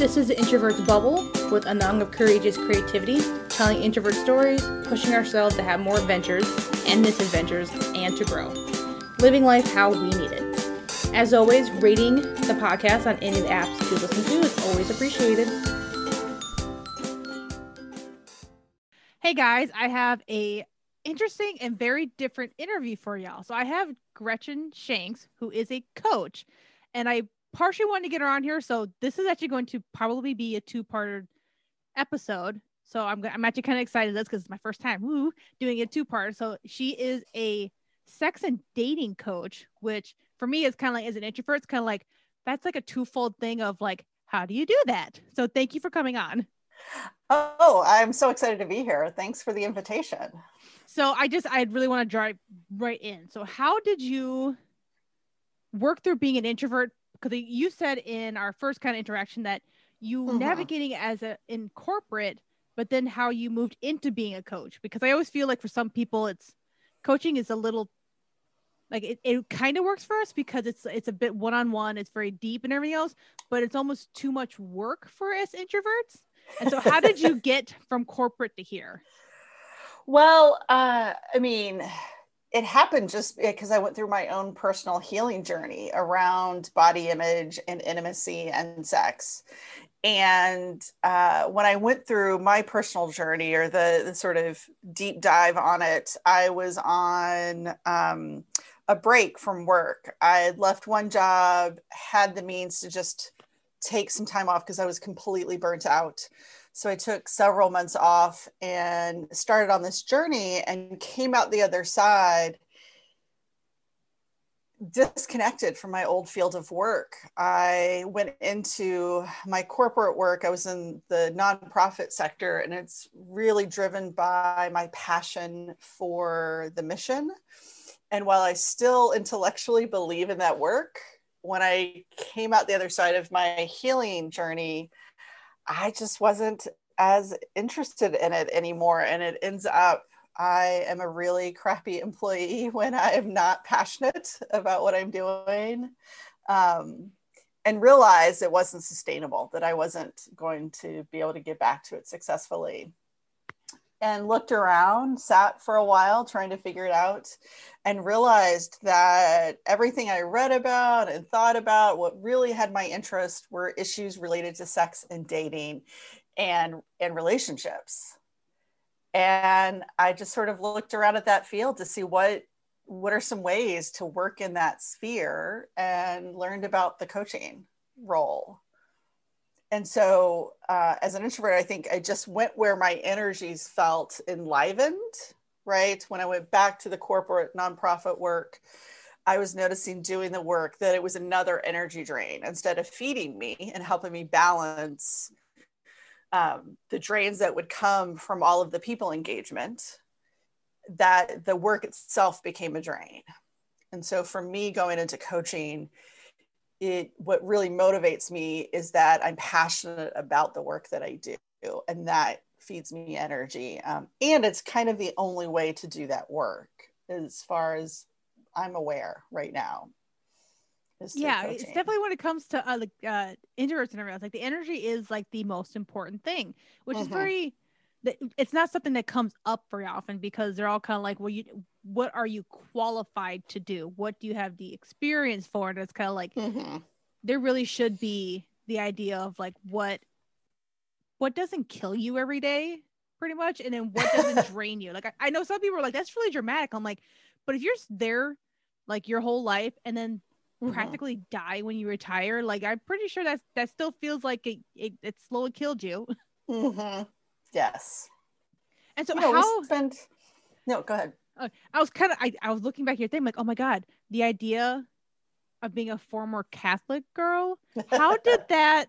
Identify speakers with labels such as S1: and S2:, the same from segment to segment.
S1: This is the Introvert's Bubble with a Anang of Courageous Creativity, telling introvert stories, pushing ourselves to have more adventures and misadventures, and to grow. Living life how we need it. As always, rating the podcast on any of the apps you listen to is always appreciated. Hey guys, I have a interesting and very different interview for y'all. So I have Gretchen Shanks, who is a coach, and I partially wanted to get her on here. So this is actually going to probably be a two-part episode. So I'm I'm actually kind of excited this because it's my first time woo, doing a two-part. So she is a sex and dating coach, which for me is kind of like as an introvert, it's kind of like that's like a twofold thing of like, how do you do that? So thank you for coming on.
S2: Oh, I'm so excited to be here. Thanks for the invitation.
S1: So I just I really want to drive right in. So how did you work through being an introvert? Because you said in our first kind of interaction that you mm-hmm. navigating as a in corporate, but then how you moved into being a coach. Because I always feel like for some people it's coaching is a little like it, it kind of works for us because it's it's a bit one-on-one it's very deep and everything else but it's almost too much work for us introverts and so how did you get from corporate to here
S2: well, uh, I mean, it happened just because I went through my own personal healing journey around body image and intimacy and sex. And uh, when I went through my personal journey or the, the, sort of deep dive on it, I was on um, a break from work. I had left one job, had the means to just take some time off because I was completely burnt out. So I took several months off and started on this journey and came out the other side disconnected from my old field of work. I went into my corporate work. I was in the nonprofit sector, and it's really driven by my passion for the mission. And while I still intellectually believe in that work, when I came out the other side of my healing journey, I just wasn't as interested in it anymore. And it ends up, I am a really crappy employee when I am not passionate about what I'm doing. Um, and realized it wasn't sustainable, that I wasn't going to be able to get back to it successfully and looked around, sat for a while trying to figure it out, and realized that everything I read about and thought about, what really had my interest were issues related to sex and dating and, and relationships. And I just sort of looked around at that field to see what what are some ways to work in that sphere and learned about the coaching role and so uh, as an introvert i think i just went where my energies felt enlivened right? When i went back to the corporate nonprofit work i was noticing doing the work that it was another energy drain instead of feeding me and helping me balance um, the drains that would come from all of the people engagement that the work itself became a drain. And so for me going into coaching it what really motivates me is that i'm passionate about the work that i do and that feeds me energy um, and it's kind of the only way to do that work as far as i'm aware right now
S1: yeah it's definitely when it comes to uh, like uh introverts and everything else, like the energy is like the most important thing which mm-hmm. is very it's not something that comes up very often because they're all kind of like well you what are you qualified to do what do you have the experience for and it's kind of like mm-hmm. there really should be the idea of like what what doesn't kill you every day pretty much and then what doesn't drain you like I, I know some people are like that's really dramatic i'm like but if you're there like your whole life and then mm-hmm. practically die when you retire like i'm pretty sure that that still feels like it, it, it slowly killed you
S2: mm-hmm. Yes.
S1: And so you know, how
S2: spent no, go ahead.
S1: Uh, I was kind of I, I was looking back at your thing like, oh my god, the idea of being a former Catholic girl. How did that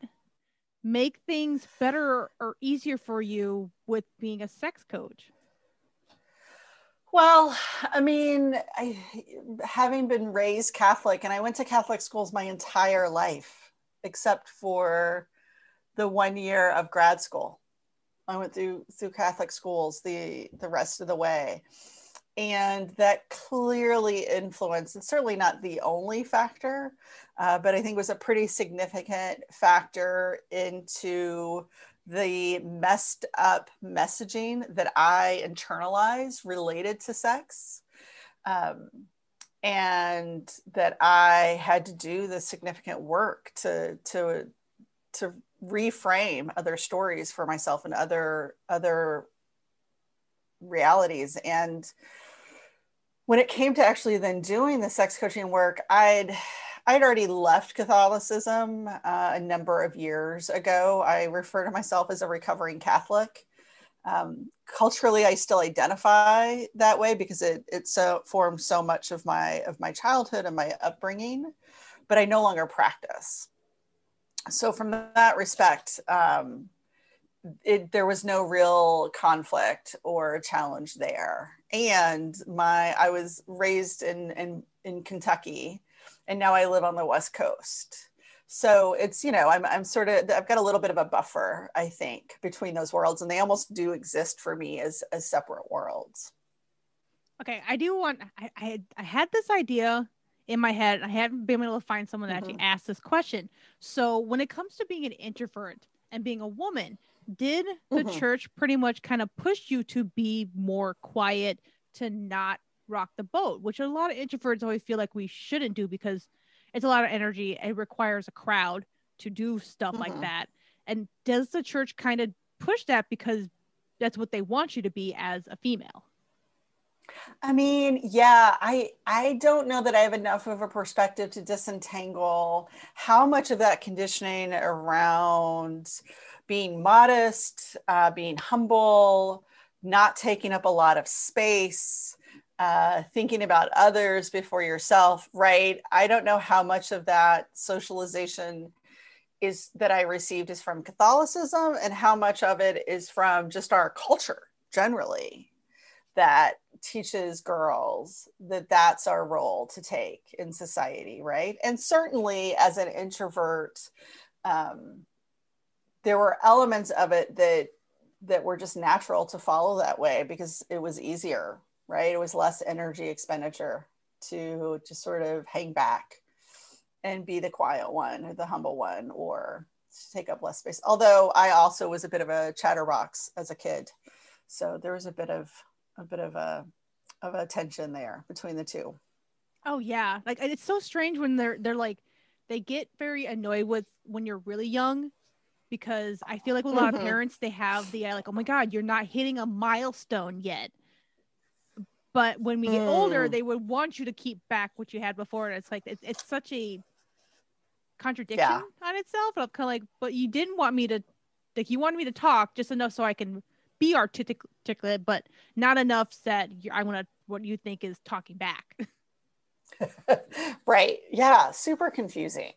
S1: make things better or easier for you with being a sex coach?
S2: Well, I mean, I, having been raised Catholic, and I went to Catholic schools my entire life, except for the one year of grad school. I went through through Catholic schools the the rest of the way, and that clearly influenced, it's certainly not the only factor, uh, but I think was a pretty significant factor into the messed up messaging that I internalized related to sex. Um, and that I had to do the significant work to to to reframe other stories for myself and other other realities. And when it came to actually then doing the sex coaching work i'd i'd already left catholicism uh, a number of years ago. I refer to myself as a recovering catholic. Um, culturally i still identify that way because it it so formed so much of my of my childhood and my upbringing but i no longer practice so from that respect um, it, there was no real conflict or challenge there. And my i was raised in in, in kentucky and now i live on the west coast. So it's you know i'm, I'm sort of i've got a little bit of a buffer i think between those worlds and they almost do exist for me as as separate worlds.
S1: Okay i do want i i I had this idea in my head i hadn't been able to find someone that mm-hmm. actually asked this question so when it comes to being an introvert and being a woman did the mm-hmm. church pretty much kind of push you to be more quiet to not rock the boat which a lot of introverts always feel like we shouldn't do because it's a lot of energy. It requires a crowd to do stuff mm-hmm. like that. And does the church kind of push that because that's what they want you to be as a female?
S2: I mean, yeah, I I don't know that I have enough of a perspective to disentangle how much of that conditioning around being modest, uh, being humble, not taking up a lot of space, uh, thinking about others before yourself, right? I don't know how much of that socialization is that I received is from Catholicism and how much of it is from just our culture generally that teaches girls that that's our role to take in society, right? And certainly as an introvert, um, there were elements of it that that were just natural to follow that way because it was easier right? It was less energy expenditure to just sort of hang back and be the quiet one or the humble one or take up less space. Although I also was a bit of a chatterbox as a kid. So there was a bit of a bit of a of a tension there between the two.
S1: Oh yeah. Like it's so strange when they're they're like they get very annoyed with when you're really young because I feel like with a lot mm-hmm. of parents they have the like, oh my God, you're not hitting a milestone yet. But when we get mm. older, they would want you to keep back what you had before. And it's like, it's, it's such a contradiction yeah. on itself. I'm kind of like, but you didn't want me to, like, you wanted me to talk just enough so I can be articulate, but not enough that I want to, what you think is talking back.
S2: right. Yeah. Super confusing.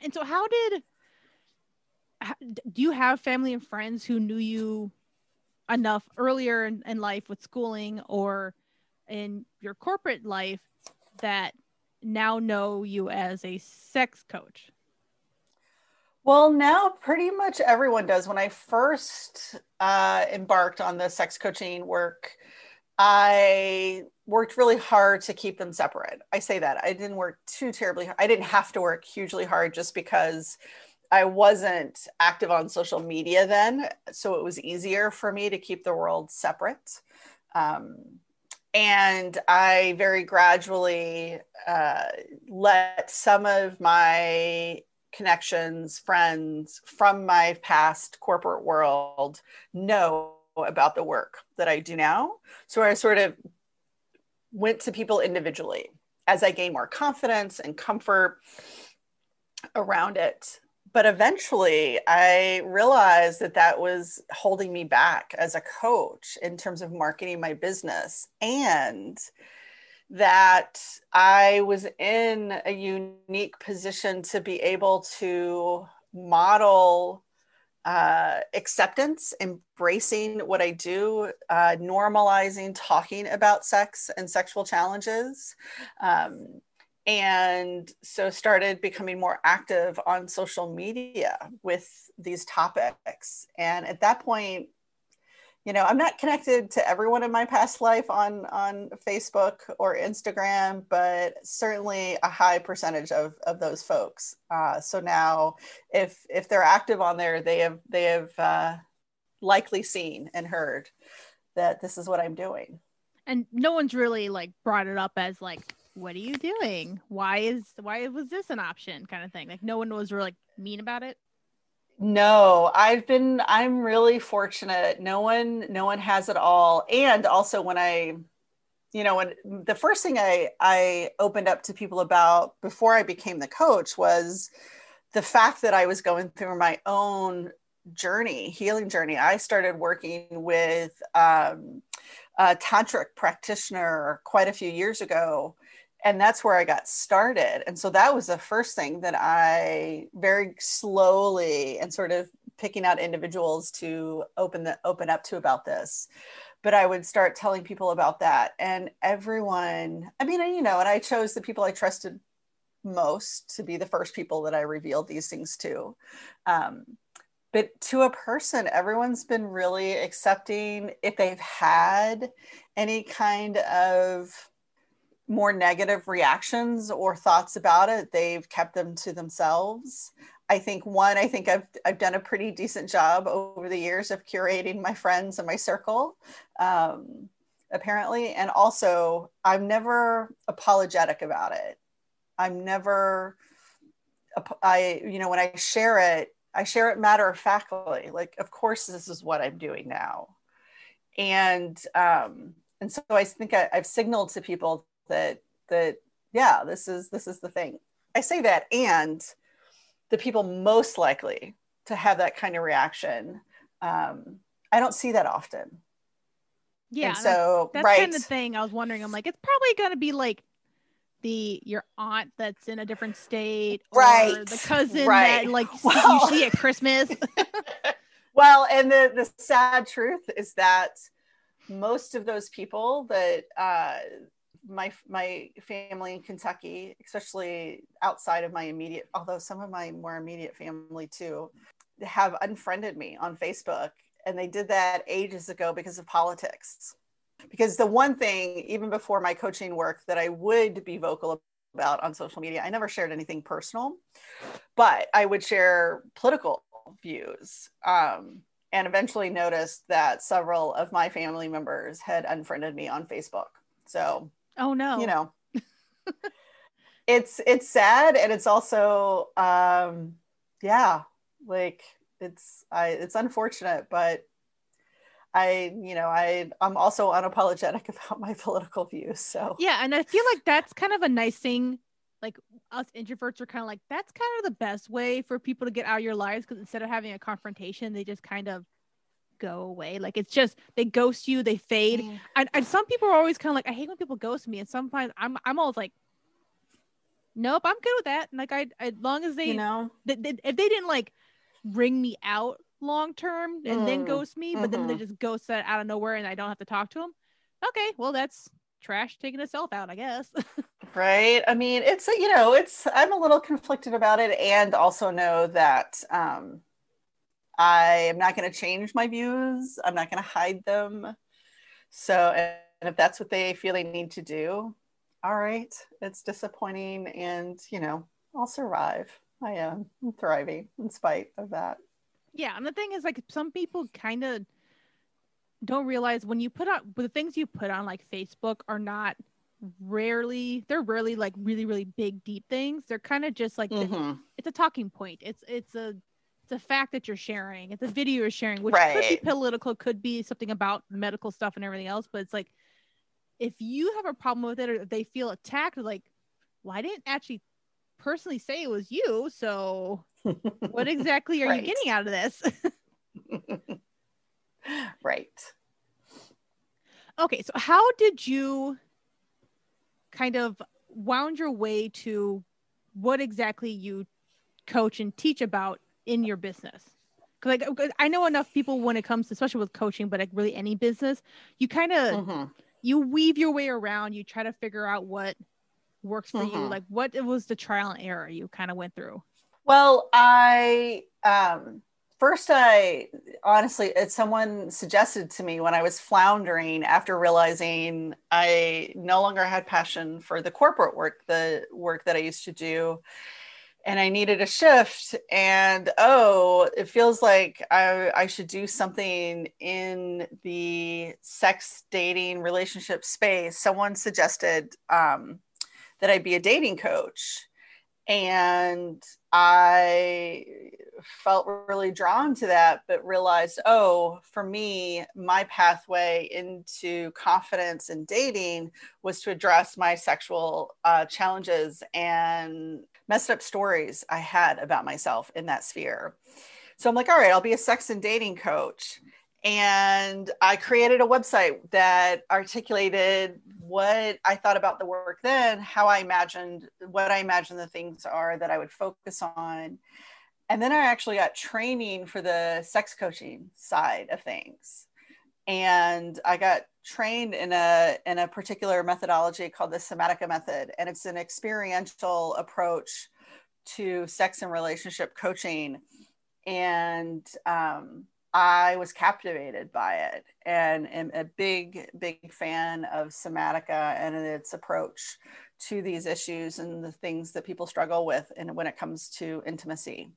S1: And so, how did, do you have family and friends who knew you enough earlier in, in life with schooling or in your corporate life that now know you as a sex coach?
S2: Well, now pretty much everyone does. When I first uh, embarked on the sex coaching work, I worked really hard to keep them separate. I say that I didn't work too terribly. Hard. I didn't have to work hugely hard just because I wasn't active on social media then, so it was easier for me to keep the world separate. Um, and I very gradually uh, let some of my connections, friends from my past corporate world know about the work that I do now. So I sort of went to people individually as I gained more confidence and comfort around it but eventually I realized that that was holding me back as a coach in terms of marketing my business and that I was in a unique position to be able to model uh, acceptance, embracing what I do, uh, normalizing talking about sex and sexual challenges. Um, and so started becoming more active on social media with these topics and at that point you know i'm not connected to everyone in my past life on on facebook or instagram but certainly a high percentage of of those folks. Uh, so now if if they're active on there they have they have uh, likely seen and heard that this is what i'm doing.
S1: And no one's really like brought it up as like what are you doing? Why is why was this an option? kind of thing. Like no one was really like mean about it
S2: no, I've been I'm really fortunate. No one no one has it all. And also when I you know, when the first thing I I opened up to people about before I became the coach was the fact that I was going through my own journey, healing journey. I started working with um, a tantric practitioner quite a few years ago and that's where I got started. And so that was the first thing that I very slowly and sort of picking out individuals to open the open up to about this. But I would start telling people about that, and everyone. I mean, you know, and I chose the people I trusted most to be the first people that I revealed these things to. Um, but to a person, everyone's been really accepting if they've had any kind of more negative reactions or thoughts about it, they've kept them to themselves. I think one, I think I've I've done a pretty decent job over the years of curating my friends and my circle, um, apparently, and also I'm never apologetic about it. I'm never, I you know when I share it, I share it matter of factly. Like, of course, this is what I'm doing now, and um, and so I think I, I've signaled to people that that yeah this is this is the thing. I say that and the people most likely to have that kind of reaction um, i don't see that often.
S1: Yeah and so that's, that's right. kind of thing i was wondering. I'm like it's probably going to be like the your aunt that's in a different state
S2: right.
S1: the cousin right. that like well, you see at christmas.
S2: Well and the the sad truth is that most of those people that uh, my my family in Kentucky, especially outside of my immediate, although some of my more immediate family too, have unfriended me on Facebook, and they did that ages ago because of politics. Because the one thing, even before my coaching work, that I would be vocal about on social media, I never shared anything personal, but I would share political views. Um, and eventually noticed that several of my family members had unfriended me on Facebook. So
S1: Oh no.
S2: You know. it's it's sad and it's also um yeah, like it's I it's unfortunate, but I, you know, I I'm also unapologetic about my political views. So
S1: yeah, and I feel like that's kind of a nice thing. Like us introverts are kind of like that's kind of the best way for people to get out of your lives because instead of having a confrontation, they just kind of go away. Like it's just they ghost you, they fade. Mm. And, and some people are always kind of like, I hate when people ghost me. And sometimes I'm I'm always like, nope, I'm good with that. Like I, as long as they,
S2: you know,
S1: they, they, if they didn't like wring me out long term and mm. then ghost me, but mm-hmm. then they mm-hmm. just ghost that out of nowhere and I don't have to talk to them. Okay, well that's trash taking itself out, I guess.
S2: right. I mean, it's you know, it's I'm a little conflicted about it, and also know that um, I am not going to change my views. I'm not going to hide them. So, and if that's what they feel they need to do, all right, it's disappointing. And, you know, I'll survive. I am I'm thriving in spite of that.
S1: Yeah. And the thing is, like, some people kind of don't realize when you put on the things you put on like Facebook are not rarely they're rarely like really really big deep things they're kind of just like mm-hmm. it's a talking point it's it's a it's a fact that you're sharing. It's a video you're sharing, which right. could be political, could be something about medical stuff and everything else. But it's like, if you have a problem with it or they feel attacked, like, well, I didn't actually personally say it was you. So what exactly are right. you getting out of this?
S2: right.
S1: Okay. So how did you kind of wound your way to what exactly you coach and teach about in your business like i know enough people when it comes to especially with coaching but like really any business you kind of mm-hmm. you weave your way around you try to figure out what works for mm-hmm. you like what was the trial and error you kind of went through
S2: well i um first I honestly, it's someone suggested to me when I was floundering after realizing I no longer had passion for the corporate work, the work that I used to do. And I needed a shift. And oh, it feels like I, I should do something in the sex dating relationship space. Someone suggested um, that I be a dating coach. And I felt really drawn to that, but realized, oh, for me, my pathway into confidence in dating was to address my sexual uh, challenges and messed up stories I had about myself in that sphere. So I'm like, all right, I'll be a sex and dating coach. And I created a website that articulated what I thought about the work then, how I imagined what I imagined the things are that I would focus on and then I actually got training for the sex coaching side of things. And I got trained in a in a particular methodology called the Somatica method, and it's an experiential approach to sex and relationship coaching. And um, I was captivated by it, and am a big big fan of Somatica and its approach to these issues and the things that people struggle with and when it comes to intimacy.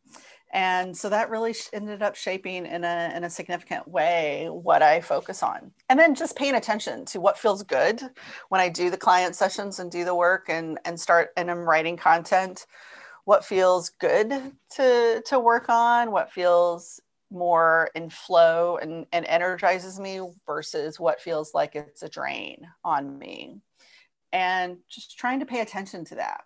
S2: And so that really ended up shaping in a, in a significant way what i focus on. And then just paying attention to what feels good when i do the client sessions and do the work and and start and i'm writing content. What feels good to to work on what feels more in flow and, and energizes me versus what feels like it's a drain on me and just trying to pay attention to that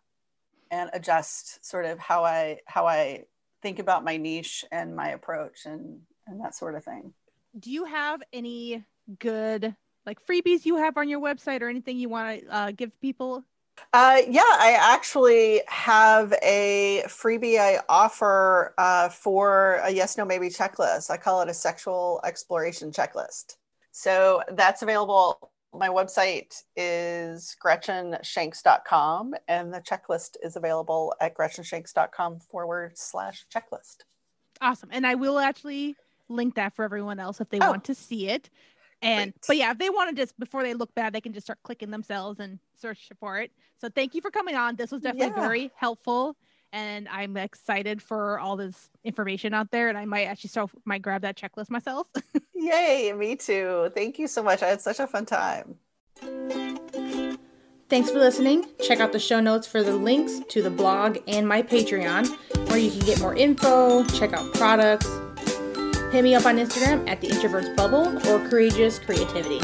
S2: and adjust sort of how I how I think about my niche and my approach and and that sort of thing.
S1: Do you have any good like freebies you have on your website or anything you want to uh, give people?
S2: Uh, yeah, I actually have a freebie I offer uh, for a yes, no, maybe checklist. I call it a sexual exploration checklist. So that's available my website is gretchenshanks.com and the checklist is available at gretchenshanks.com forward slash checklist.
S1: Awesome. And I will actually link that for everyone else if they oh. want to see it. And Great. but yeah, if they want to just before they look bad, they can just start clicking themselves and search for it. So thank you for coming on. This was definitely yeah. very helpful. And I'm excited for all this information out there. And I might actually start might grab that checklist myself.
S2: Yay, me too. Thank you so much. I had such a fun time.
S1: Thanks for listening. Check out the show notes for the links to the blog and my Patreon, where you can get more info, check out products. Hit me up on Instagram at the Introverts Bubble or Courageous Creativity.